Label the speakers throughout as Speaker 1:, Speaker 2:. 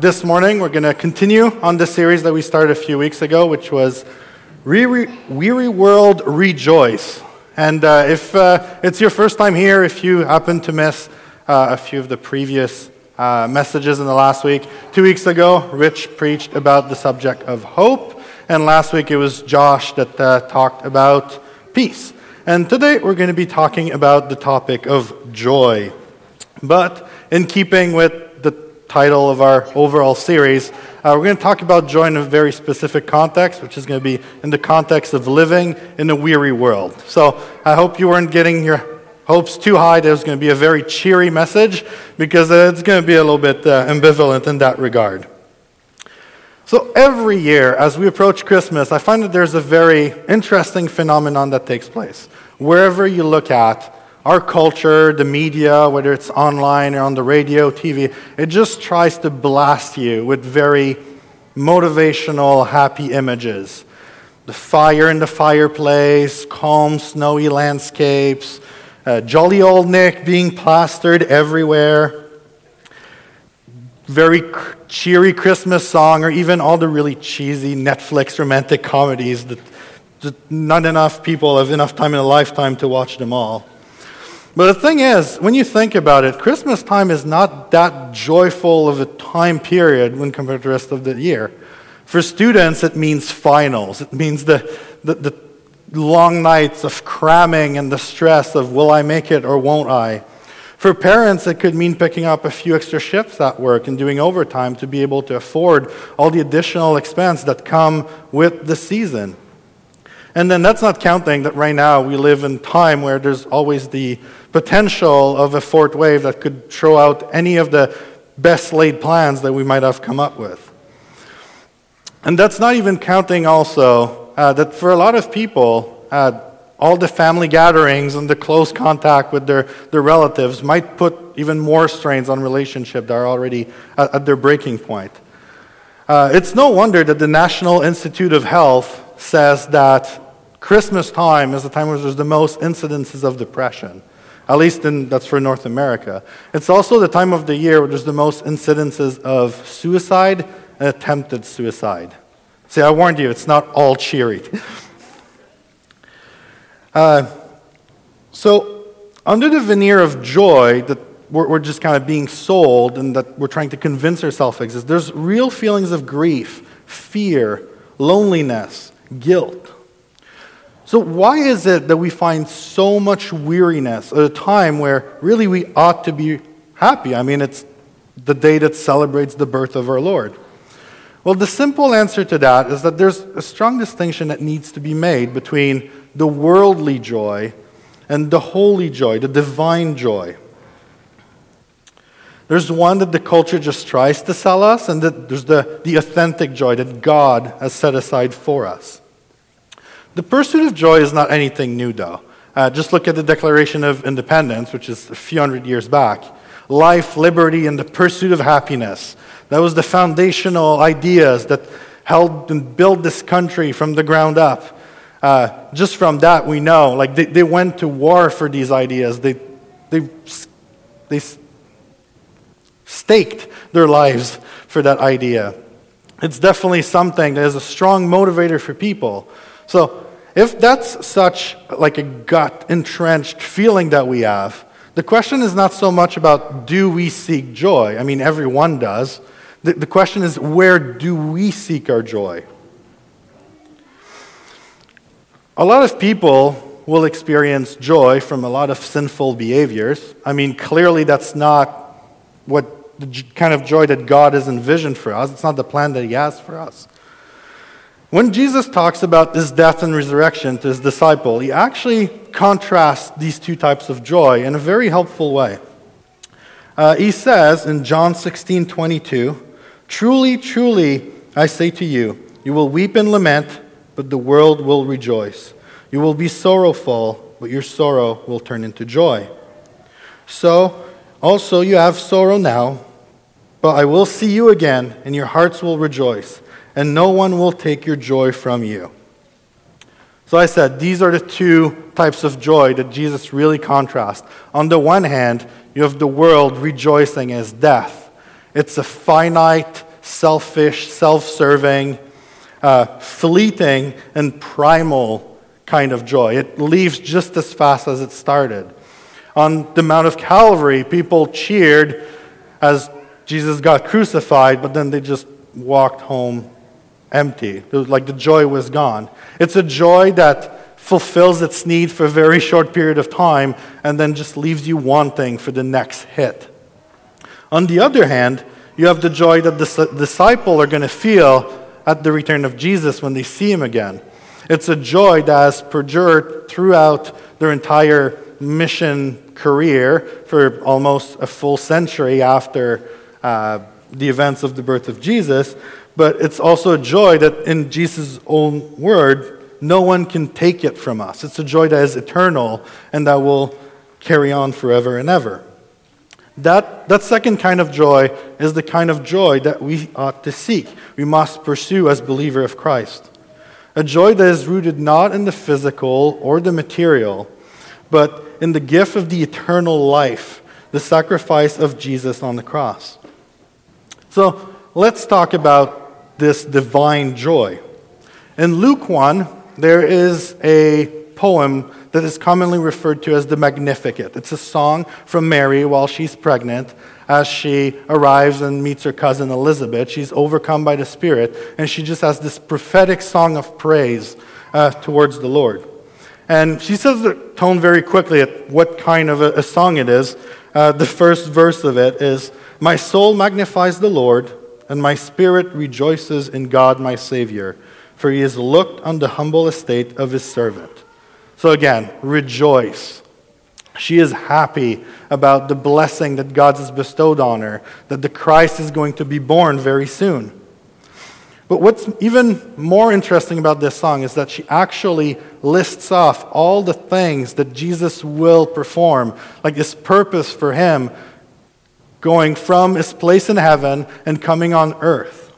Speaker 1: this morning, we're going to continue on the series that we started a few weeks ago, which was Weary, World Rejoice. And uh, if uh, it's your first time here, if you happen to miss uh, a few of the previous uh, messages in the last week, two weeks ago, Rich preached about the subject of hope, and last week it was Josh that uh, talked about peace. And today we're going to be talking about the topic of joy. But in keeping with title of our overall series, uh, we're going to talk about joy in a very specific context, which is going to be in the context of living in a weary world. So I hope you weren't getting your hopes too high. There's going to be a very cheery message because it's going to be a little bit uh, ambivalent in that regard. So every year, as we approach Christmas, I find that there's a very interesting phenomenon that takes place. Wherever you look at, our culture, the media, whether it's online or on the radio, TV, it just tries to blast you with very motivational, happy images. The fire in the fireplace, calm, snowy landscapes, uh, jolly old Nick being plastered everywhere, very cheery Christmas song, or even all the really cheesy Netflix romantic comedies that not enough people have enough time in a lifetime to watch them all. But the thing is, when you think about it, Christmas time is not that joyful of a time period when compared to the rest of the year. For students, it means finals. It means the, the, the long nights of cramming and the stress of will I make it or won't I. For parents, it could mean picking up a few extra shifts at work and doing overtime to be able to afford all the additional expense that come with the season. And then that's not counting that right now we live in time where there's always the potential of a fourth wave that could throw out any of the best laid plans that we might have come up with. And that's not even counting also uh, that for a lot of people, uh, all the family gatherings and the close contact with their, their relatives might put even more strains on relationships that are already at, at their breaking point. Uh, it's no wonder that the National Institute of Health says that Christmas time is the time where there's the most incidences of depression. At least in, that's for North America. It's also the time of the year where there's the most incidences of suicide and attempted suicide. See, I warned you, it's not all cheery. uh, so, under the veneer of joy that we're, we're just kind of being sold and that we're trying to convince ourselves exists, there's real feelings of grief, fear, loneliness, guilt. So, why is it that we find so much weariness at a time where really we ought to be happy? I mean, it's the day that celebrates the birth of our Lord. Well, the simple answer to that is that there's a strong distinction that needs to be made between the worldly joy and the holy joy, the divine joy. There's one that the culture just tries to sell us, and there's the, the authentic joy that God has set aside for us. The pursuit of joy is not anything new, though. Uh, just look at the Declaration of Independence, which is a few hundred years back. Life, liberty, and the pursuit of happiness. That was the foundational ideas that held and built this country from the ground up. Uh, just from that, we know, like, they, they went to war for these ideas. They, they, they staked their lives for that idea. It's definitely something that is a strong motivator for people. So, if that's such like a gut entrenched feeling that we have, the question is not so much about do we seek joy? I mean, everyone does. The, the question is where do we seek our joy? A lot of people will experience joy from a lot of sinful behaviors. I mean, clearly that's not what the kind of joy that God has envisioned for us. It's not the plan that He has for us. When Jesus talks about his death and resurrection to his disciple, he actually contrasts these two types of joy in a very helpful way. Uh, he says in John 16 22, Truly, truly, I say to you, you will weep and lament, but the world will rejoice. You will be sorrowful, but your sorrow will turn into joy. So, also, you have sorrow now but I will see you again, and your hearts will rejoice, and no one will take your joy from you. So I said, these are the two types of joy that Jesus really contrasts. On the one hand, you have the world rejoicing as death. It's a finite, selfish, self serving, uh, fleeting, and primal kind of joy. It leaves just as fast as it started. On the Mount of Calvary, people cheered as Jesus got crucified, but then they just walked home empty. It was like the joy was gone. It's a joy that fulfills its need for a very short period of time and then just leaves you wanting for the next hit. On the other hand, you have the joy that the disciple are going to feel at the return of Jesus when they see him again. It's a joy that has perdured throughout their entire mission career for almost a full century after uh, the events of the birth of Jesus. But it's also a joy that, in Jesus' own word, no one can take it from us. It's a joy that is eternal and that will carry on forever and ever. That, that second kind of joy is the kind of joy that we ought to seek. We must pursue as believer of Christ. A joy that is rooted not in the physical or the material, but in the gift of the eternal life, the sacrifice of Jesus on the cross. So let's talk about this divine joy. In Luke 1, there is a poem that is commonly referred to as the Magnificat. It's a song from Mary while she's pregnant as she arrives and meets her cousin Elizabeth. She's overcome by the Spirit, and she just has this prophetic song of praise uh, towards the Lord. And she says the tone very quickly at what kind of a, a song it is. Uh, the first verse of it is My soul magnifies the Lord, and my spirit rejoices in God my Savior, for he has looked on the humble estate of his servant. So again, rejoice. She is happy about the blessing that God has bestowed on her, that the Christ is going to be born very soon. But what's even more interesting about this song is that she actually lists off all the things that Jesus will perform, like this purpose for him going from his place in heaven and coming on earth.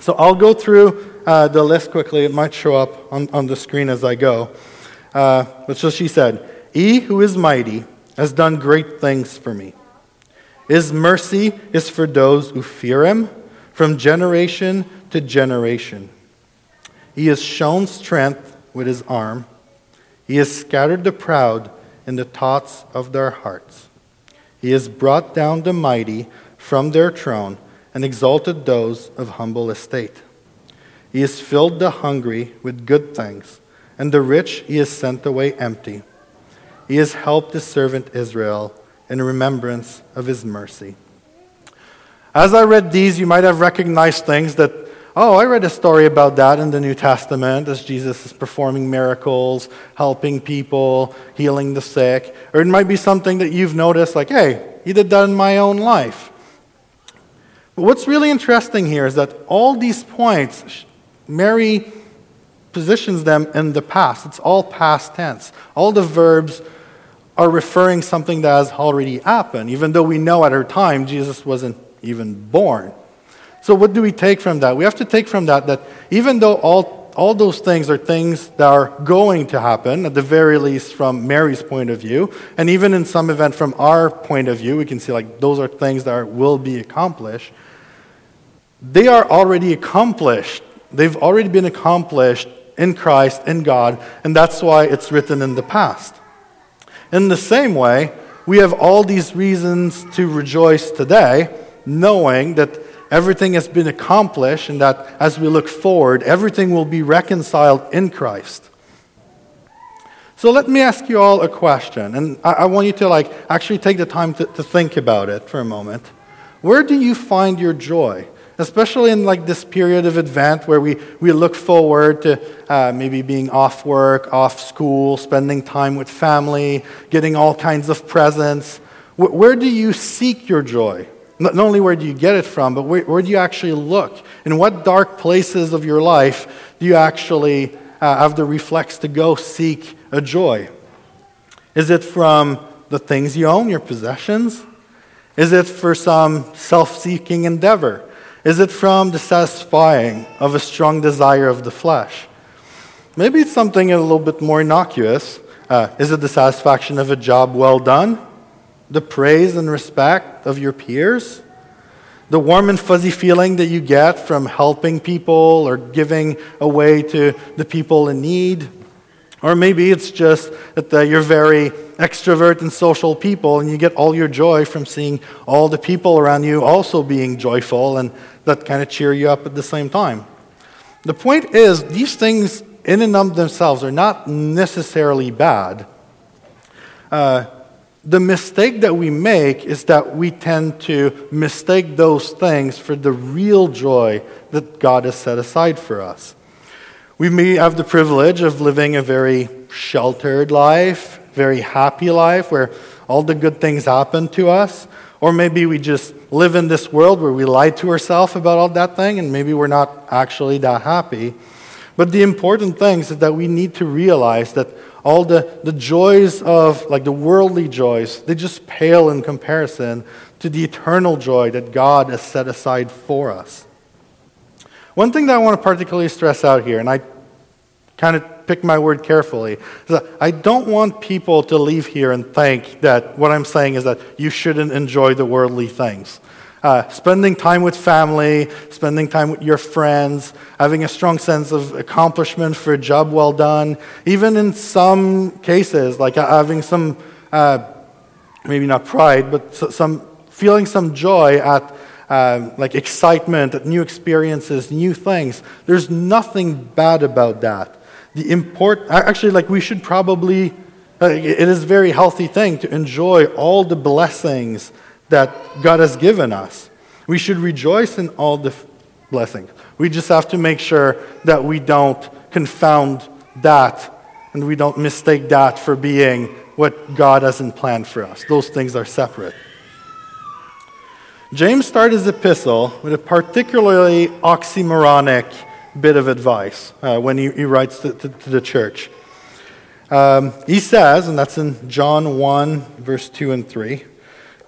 Speaker 1: So I'll go through uh, the list quickly. It might show up on, on the screen as I go. Uh, but so she said, He who is mighty has done great things for me. His mercy is for those who fear him from generation to generation. He has shown strength with his arm. He has scattered the proud in the thoughts of their hearts. He has brought down the mighty from their throne and exalted those of humble estate. He has filled the hungry with good things, and the rich he has sent away empty. He has helped his servant Israel in remembrance of his mercy. As I read these, you might have recognized things that Oh, I read a story about that in the New Testament as Jesus is performing miracles, helping people, healing the sick. Or it might be something that you've noticed, like, hey, he did that in my own life. But what's really interesting here is that all these points, Mary positions them in the past. It's all past tense. All the verbs are referring something that has already happened, even though we know at her time Jesus wasn't even born. So, what do we take from that? We have to take from that that even though all, all those things are things that are going to happen, at the very least from Mary's point of view, and even in some event from our point of view, we can see like those are things that are, will be accomplished. They are already accomplished. They've already been accomplished in Christ, in God, and that's why it's written in the past. In the same way, we have all these reasons to rejoice today, knowing that everything has been accomplished, and that as we look forward, everything will be reconciled in Christ. So let me ask you all a question, and I, I want you to like actually take the time to, to think about it for a moment. Where do you find your joy? especially in like this period of advent where we, we look forward to uh, maybe being off work off school spending time with family getting all kinds of presents where do you seek your joy not only where do you get it from, but where, where do you actually look? In what dark places of your life do you actually uh, have the reflex to go seek a joy? Is it from the things you own, your possessions? Is it for some self seeking endeavor? Is it from the satisfying of a strong desire of the flesh? Maybe it's something a little bit more innocuous. Uh, is it the satisfaction of a job well done? The praise and respect of your peers, the warm and fuzzy feeling that you get from helping people or giving away to the people in need. Or maybe it's just that you're very extrovert and social people and you get all your joy from seeing all the people around you also being joyful and that kind of cheer you up at the same time. The point is, these things in and of themselves are not necessarily bad. Uh, the mistake that we make is that we tend to mistake those things for the real joy that God has set aside for us. We may have the privilege of living a very sheltered life, very happy life where all the good things happen to us. Or maybe we just live in this world where we lie to ourselves about all that thing and maybe we're not actually that happy. But the important thing is that we need to realize that all the, the joys of, like the worldly joys, they just pale in comparison to the eternal joy that God has set aside for us. One thing that I want to particularly stress out here, and I kind of pick my word carefully, I don't want people to leave here and think that what I'm saying is that you shouldn't enjoy the worldly things. Uh, spending time with family, spending time with your friends, having a strong sense of accomplishment for a job well done, even in some cases, like uh, having some, uh, maybe not pride, but some feeling some joy at uh, like excitement, at new experiences, new things. There's nothing bad about that. The import, actually, like we should probably, uh, it is a very healthy thing to enjoy all the blessings that God has given us. We should rejoice in all the blessings. We just have to make sure that we don't confound that and we don't mistake that for being what God hasn't planned for us. Those things are separate. James started his epistle with a particularly oxymoronic bit of advice uh, when he, he writes to, to, to, the church. Um, he says, and that's in John 1, verse 2 and 3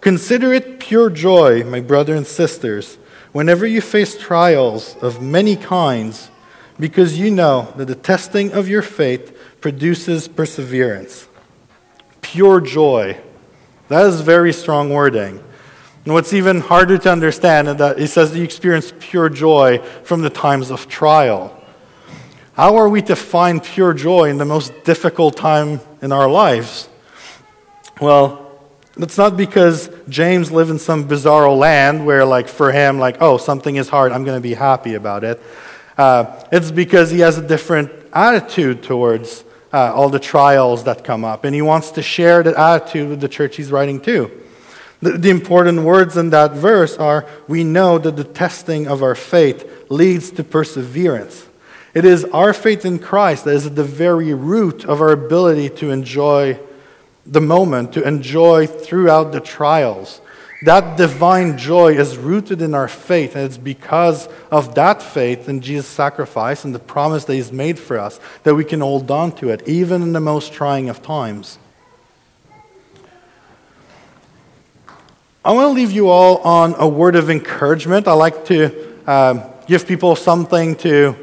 Speaker 1: Consider it pure joy, my brothers and sisters, whenever you face trials of many kinds, because you know that the testing of your faith produces perseverance. Pure joy. That is very strong wording. And what's even harder to understand is that he says you experience pure joy from the times of trial. How are we to find pure joy in the most difficult time in our lives? Well, it's not because James lived in some bizarro land where, like, for him, like, oh, something is hard, I'm going to be happy about it. Uh, it's because he has a different attitude towards uh, all the trials that come up, and he wants to share that attitude with the church he's writing to. The, the important words in that verse are We know that the testing of our faith leads to perseverance. It is our faith in Christ that is at the very root of our ability to enjoy the moment, to enjoy throughout the trials. That divine joy is rooted in our faith, and it's because of that faith in Jesus' sacrifice and the promise that He's made for us that we can hold on to it, even in the most trying of times. I want to leave you all on a word of encouragement. I like to uh, give people something to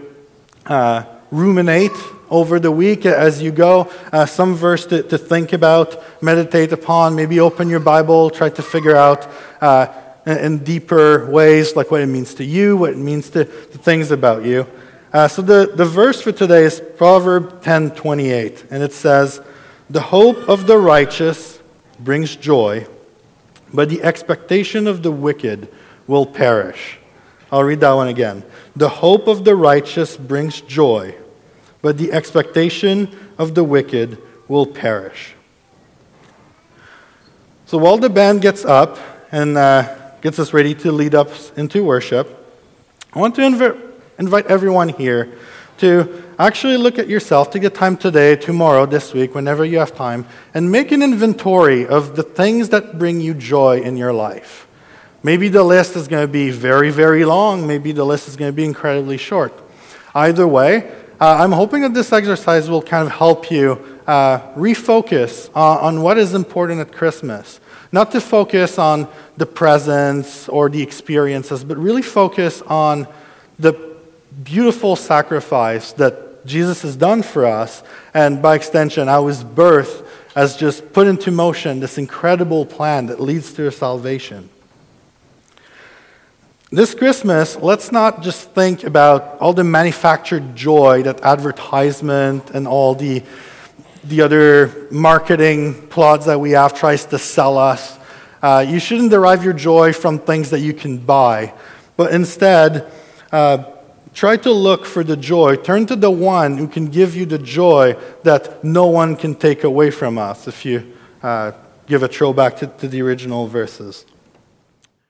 Speaker 1: uh, ruminate over the week as you go. Uh, some verse to, to, think about, meditate upon, maybe open your Bible, try to figure out uh, in, in, deeper ways, like what it means to you, what it means to, to things about you. Uh, so the, the verse for today is Proverb 10 28, and it says, The hope of the righteous brings joy, but the expectation of the wicked will perish. I'll read that one again. The hope of the righteous brings joy but the expectation of the wicked will perish. So while the band gets up and uh, gets us ready to lead us into worship, I want to inv- invite everyone here to actually look at yourself, take the time today, tomorrow, this week, whenever you have time, and make an inventory of the things that bring you joy in your life. Maybe the list is going to be very, very long. Maybe the list is going to be incredibly short. Either way, uh, I'm hoping that this exercise will kind of help you uh, refocus uh, on what is important at Christmas. Not to focus on the presents or the experiences, but really focus on the beautiful sacrifice that Jesus has done for us, and by extension, how his birth has just put into motion this incredible plan that leads to salvation. This Christmas, let's not just think about all the manufactured joy that advertisement and all the, the other marketing plots that we have tries to sell us. Uh, you shouldn't derive your joy from things that you can buy, but instead, uh, try to look for the joy. Turn to the one who can give you the joy that no one can take away from us if you uh, give a throwback to, to the original verses.